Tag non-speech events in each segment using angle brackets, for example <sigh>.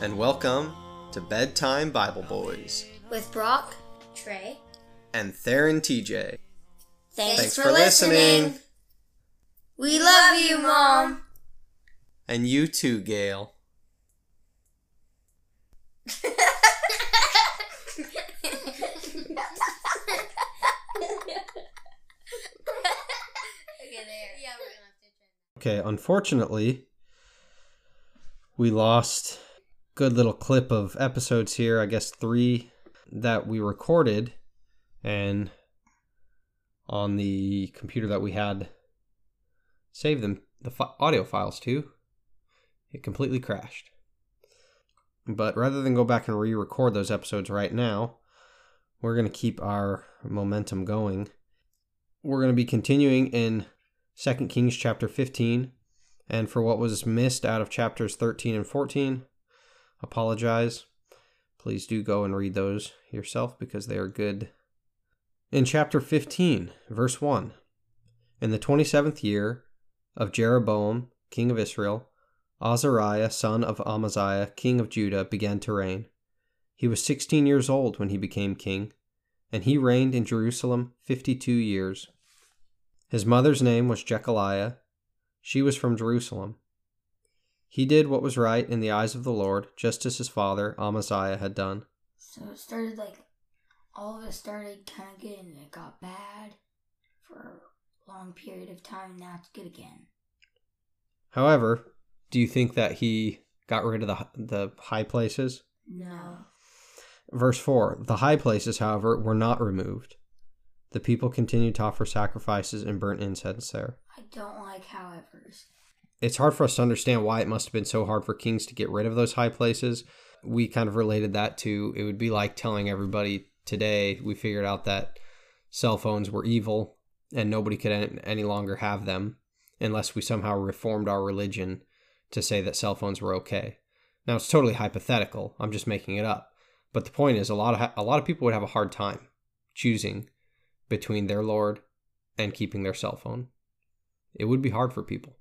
and welcome to Bedtime Bible Boys with Brock, Trey. and Theron TJ. Thanks, Thanks for, for listening. listening. We love you, Mom. And you too, Gail. <laughs> Okay, unfortunately, we lost good little clip of episodes here. I guess three that we recorded, and on the computer that we had saved them the fi- audio files to, it completely crashed. But rather than go back and re-record those episodes right now, we're going to keep our momentum going. We're going to be continuing in 2 Kings chapter 15. And for what was missed out of chapters 13 and 14, apologize. Please do go and read those yourself because they are good. In chapter 15, verse 1 In the 27th year of Jeroboam, king of Israel, Azariah, son of Amaziah, king of Judah, began to reign. He was 16 years old when he became king, and he reigned in Jerusalem 52 years. His mother's name was Jekoliah. She was from Jerusalem. He did what was right in the eyes of the Lord, just as his father Amaziah had done. So it started like all of it started kind of good and it got bad for a long period of time. Now it's good again. However, do you think that he got rid of the the high places? No. Verse 4 The high places, however, were not removed. The people continued to offer sacrifices and burnt incense there. I don't like howevers. It's hard for us to understand why it must have been so hard for kings to get rid of those high places. We kind of related that to it would be like telling everybody today we figured out that cell phones were evil and nobody could any longer have them unless we somehow reformed our religion to say that cell phones were okay. Now it's totally hypothetical. I'm just making it up. But the point is a lot of a lot of people would have a hard time choosing between their lord and keeping their cell phone. It would be hard for people.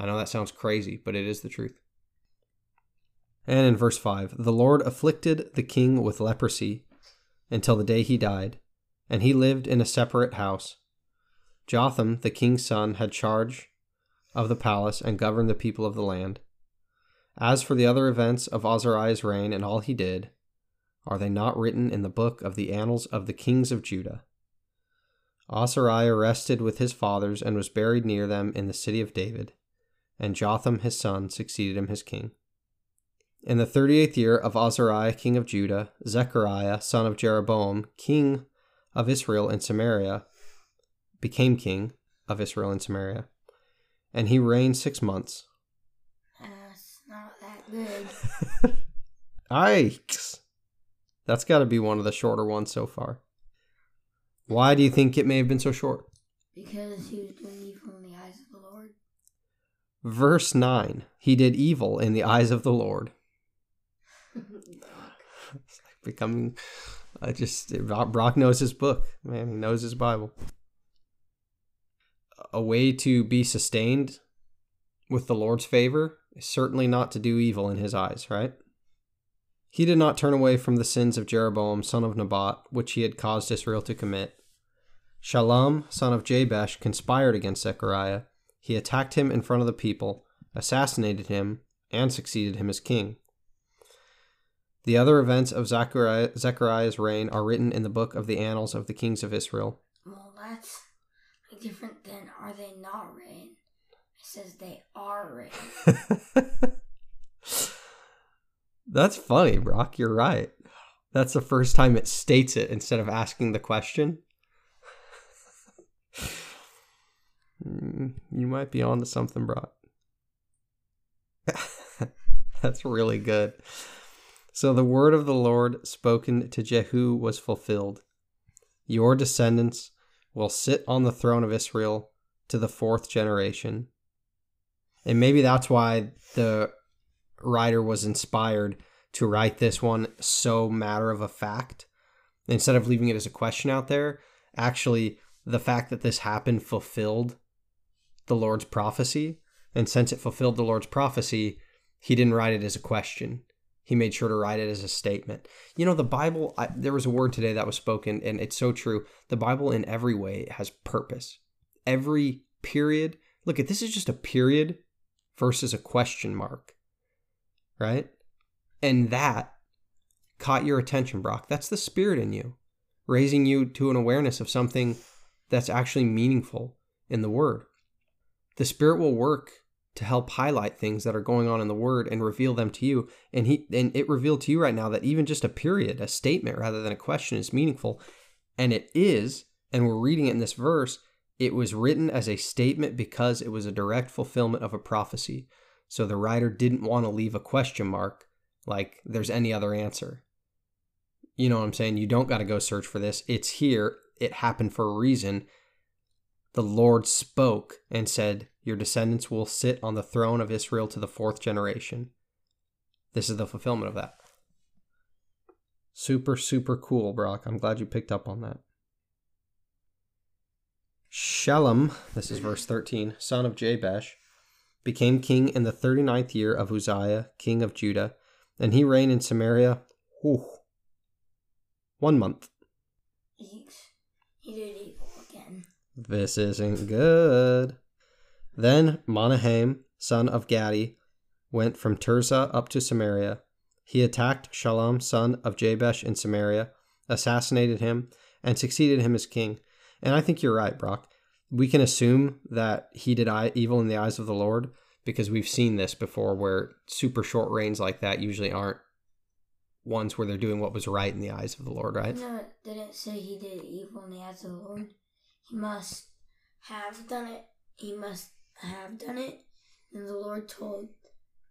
I know that sounds crazy, but it is the truth. And in verse 5, the Lord afflicted the king with leprosy until the day he died, and he lived in a separate house. Jotham, the king's son, had charge of the palace and governed the people of the land. As for the other events of Azariah's reign and all he did, are they not written in the book of the annals of the kings of Judah? Azariah rested with his fathers and was buried near them in the city of David, and Jotham his son succeeded him as king. In the thirty eighth year of Azariah king of Judah, Zechariah son of Jeroboam, king of Israel in Samaria, became king of Israel in Samaria, and he reigned six months. That's not that good. <laughs> Yikes! That's got to be one of the shorter ones so far. Why do you think it may have been so short? because he was doing evil in the eyes of the Lord. Verse 9 He did evil in the eyes of the Lord. It's like becoming. I just. Brock knows his book, man. He knows his Bible. A way to be sustained with the Lord's favor is certainly not to do evil in his eyes, right? He did not turn away from the sins of Jeroboam, son of Nebat, which he had caused Israel to commit. Shallum, son of Jabesh, conspired against Zechariah. He attacked him in front of the people, assassinated him, and succeeded him as king. The other events of Zechariah, Zechariah's reign are written in the book of the annals of the kings of Israel. Well, that's different than are they not written? It says they are written. <laughs> That's funny, Brock. You're right. That's the first time it states it instead of asking the question. Mm, you might be onto something, Brock. <laughs> That's really good. So the word of the Lord spoken to Jehu was fulfilled. Your descendants will sit on the throne of Israel to the fourth generation. And maybe that's why the writer was inspired to write this one so matter of a fact. Instead of leaving it as a question out there, actually, the fact that this happened fulfilled the Lord's prophecy. And since it fulfilled the Lord's prophecy, he didn't write it as a question. He made sure to write it as a statement. You know, the Bible, I, there was a word today that was spoken, and it's so true. The Bible, in every way, has purpose. Every period, look at this is just a period versus a question mark, right? And that caught your attention, Brock. That's the spirit in you, raising you to an awareness of something that's actually meaningful in the Word. The Spirit will work to help highlight things that are going on in the word and reveal them to you. And he and it revealed to you right now that even just a period a statement rather than a question is meaningful. And it is and we're reading it in this verse it was written as a statement because it was a direct fulfillment of a prophecy. So the writer didn't want to leave a question mark like there's any other answer. You know what i'm saying? You don't got to go search for this. It's here. It happened for a reason. The lord spoke and said your descendants will sit on the throne of Israel to the fourth generation. This is the fulfillment of that. Super, super cool, Brock. I'm glad you picked up on that. Shallum, this is verse 13, son of Jabesh, became king in the 39th year of Uzziah, king of Judah, and he reigned in Samaria whew, one month. He, he did evil again. This isn't good. Then Menahem, son of Gadi, went from Tirzah up to Samaria. He attacked Shallum, son of Jabesh, in Samaria, assassinated him, and succeeded him as king. And I think you're right, Brock. We can assume that he did evil in the eyes of the Lord because we've seen this before where super short reigns like that usually aren't ones where they're doing what was right in the eyes of the Lord, right? No, it didn't say he did evil in the eyes of the Lord. He must have done it. He must have done it. And the Lord told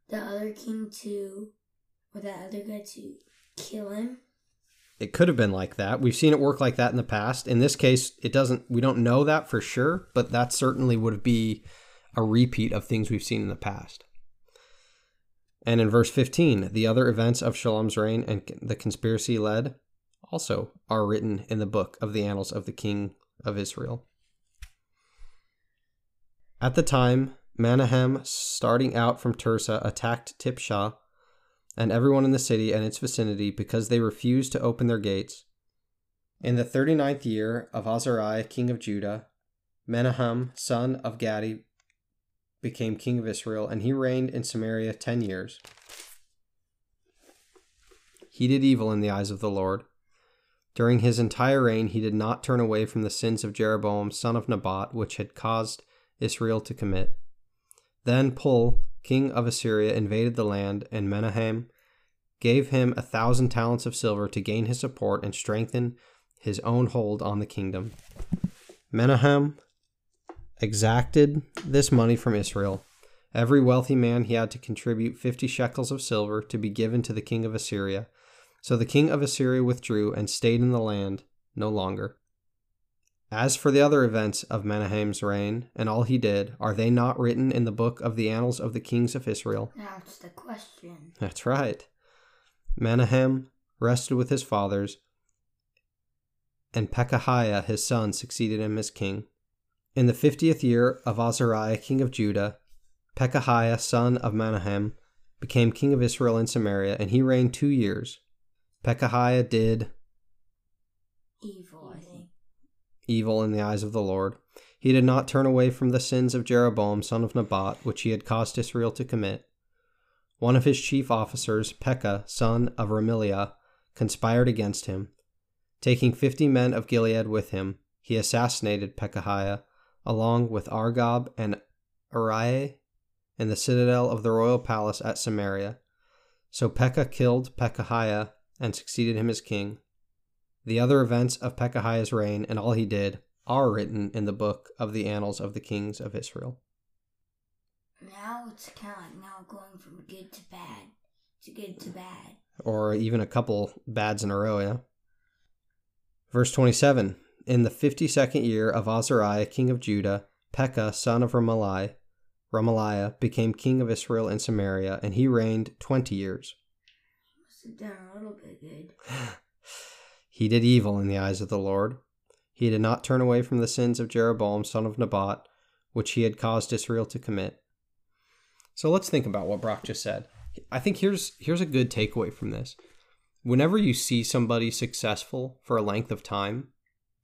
the other king to, or that other guy to kill him. It could have been like that. We've seen it work like that in the past. In this case, it doesn't. We don't know that for sure, but that certainly would be a repeat of things we've seen in the past. And in verse 15, the other events of Shallum's reign and the conspiracy led also are written in the book of the annals of the king of Israel. At the time, Menahem, starting out from Tirzah, attacked Tiphsah and everyone in the city and its vicinity because they refused to open their gates. In the thirty ninth year of Azariah, king of Judah, Menahem, son of Gadi, became king of Israel, and he reigned in Samaria ten years. He did evil in the eyes of the Lord. During his entire reign, he did not turn away from the sins of Jeroboam, son of Nebat, which had caused Israel to commit. Then Pul, king of Assyria, invaded the land, and Menahem gave him a thousand talents of silver to gain his support and strengthen his own hold on the kingdom. Menahem exacted this money from Israel. Every wealthy man he had to contribute fifty shekels of silver to be given to the king of Assyria. So the king of Assyria withdrew and stayed in the land no longer. As for the other events of Menahem's reign and all he did, are they not written in the book of the annals of the kings of Israel? That's the question. That's right. Menahem rested with his fathers, and Pekahiah his son succeeded him as king. In the fiftieth year of Azariah king of Judah, Pekahiah son of Menahem became king of Israel in Samaria, and he reigned two years. Pekahiah did Evil. Evil in the eyes of the Lord. He did not turn away from the sins of Jeroboam son of Nebat, which he had caused Israel to commit. One of his chief officers, Pekah son of Remaliah, conspired against him. Taking fifty men of Gilead with him, he assassinated Pekahiah, along with Argob and Arieh, in the citadel of the royal palace at Samaria. So Pekah killed Pekahiah and succeeded him as king. The other events of Pekahiah's reign and all he did are written in the book of the annals of the kings of Israel. Now it's kind of like now going from good to bad to good to bad. or even a couple bads in a row, yeah. Verse 27 In the 52nd year of Azariah, king of Judah, Pekah, son of Remaliah, Remaliah became king of Israel and Samaria, and he reigned 20 years. Must have done a little bit good. <laughs> He did evil in the eyes of the Lord. He did not turn away from the sins of Jeroboam, son of Nebat, which he had caused Israel to commit. So let's think about what Brock just said. I think here's here's a good takeaway from this. Whenever you see somebody successful for a length of time,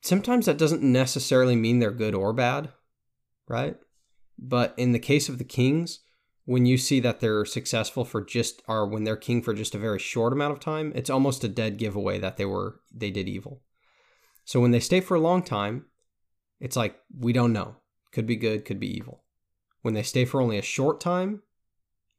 sometimes that doesn't necessarily mean they're good or bad, right? But in the case of the kings, when you see that they're successful for just or when they're king for just a very short amount of time, it's almost a dead giveaway that they were they did evil. So when they stay for a long time, it's like we don't know. Could be good, could be evil. When they stay for only a short time,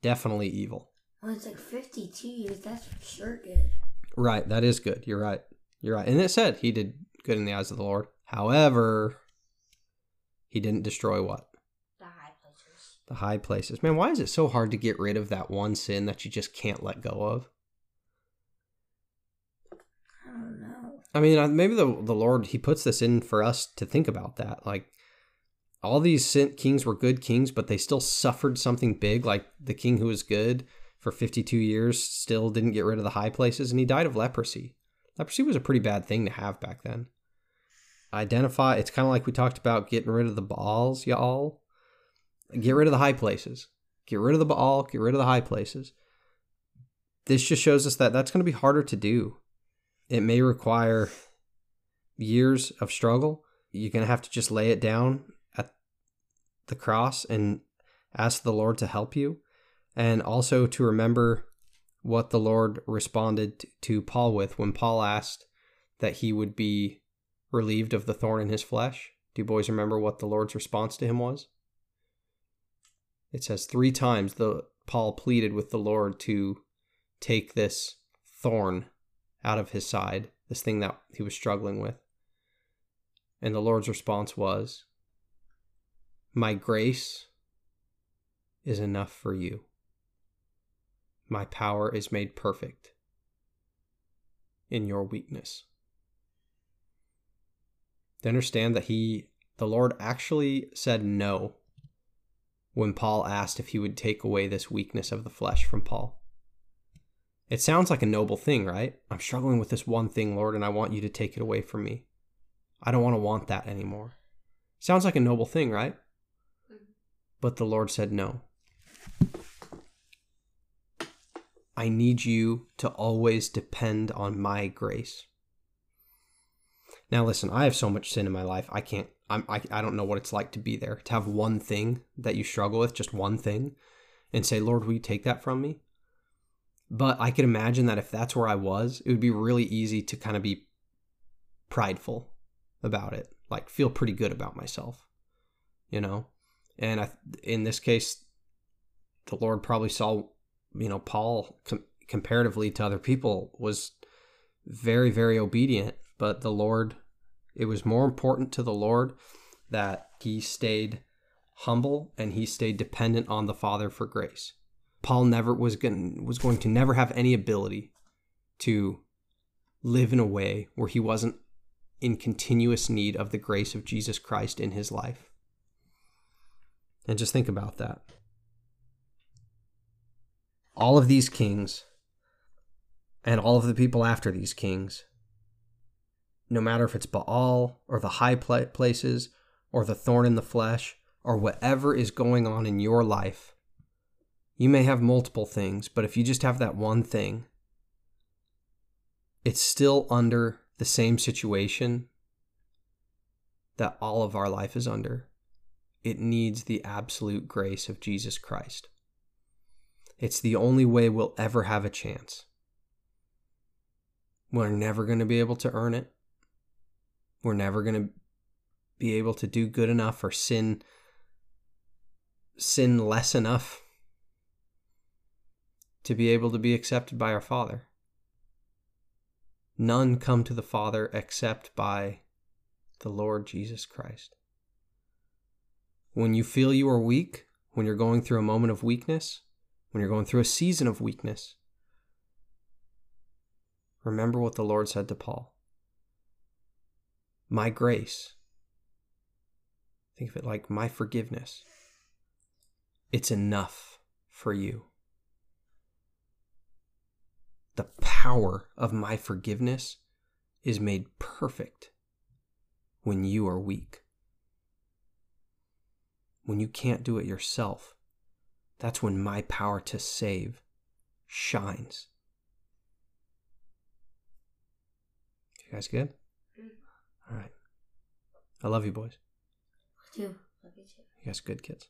definitely evil. Well, it's like 52 years. That's for sure good. Right, that is good. You're right. You're right. And it said he did good in the eyes of the Lord. However, he didn't destroy what? The high places. The high places. Man, why is it so hard to get rid of that one sin that you just can't let go of? I don't know. I mean, maybe the the Lord he puts this in for us to think about that. Like all these sin- kings were good kings, but they still suffered something big. Like the king who was good for 52 years still didn't get rid of the high places, and he died of leprosy. Leprosy was a pretty bad thing to have back then. Identify. It's kind of like we talked about getting rid of the Baals, y'all. Get rid of the high places. Get rid of the Baal. Get rid of the high places. This just shows us that that's going to be harder to do. It may require years of struggle. You're going to have to just lay it down at the cross and ask the Lord to help you. And also to remember what the Lord responded to Paul with when Paul asked that he would be relieved of the thorn in his flesh. Do you boys remember what the Lord's response to him was? It says three times the Paul pleaded with the Lord to take this thorn out of his side, this thing that he was struggling with. And the Lord's response was, My grace is enough for you. My power is made perfect in your weakness. To understand that he, the Lord actually said no when Paul asked if he would take away this weakness of the flesh from Paul. It sounds like a noble thing, right? I'm struggling with this one thing, Lord, and I want you to take it away from me. I don't want to want that anymore. Sounds like a noble thing, right? But the Lord said no. I need you to always depend on my grace. Now, listen, I have so much sin in my life. I can't, I'm, I, I don't know what it's like to be there, to have one thing that you struggle with, just one thing, and say, Lord, will you take that from me? But I can imagine that if that's where I was, it would be really easy to kind of be prideful about it, like feel pretty good about myself, you know? And I, in this case, the Lord probably saw, you know, Paul com- comparatively to other people was very, very obedient, but the Lord, it was more important to the Lord that he stayed humble and he stayed dependent on the Father for grace. Paul never was going was going to never have any ability to live in a way where he wasn't in continuous need of the grace of Jesus Christ in his life. And just think about that. All of these kings and all of the people after these kings, no matter if it's Baal or the high places or the thorn in the flesh or whatever is going on in your life, you may have multiple things, but if you just have that one thing, it's still under the same situation that all of our life is under. It needs the absolute grace of Jesus Christ. It's the only way we'll ever have a chance. We're never going to be able to earn it. We're never going to be able to do good enough or sin sin less enough to be able to be accepted by our Father. None come to the Father except by the Lord Jesus Christ. When you feel you are weak, when you're going through a moment of weakness, when you're going through a season of weakness, remember what the Lord said to Paul My grace, think of it like my forgiveness, it's enough for you. The power of my forgiveness is made perfect when you are weak. When you can't do it yourself, that's when my power to save shines. You guys good? All right. I love you, boys. Two. Love you too. You guys good kids.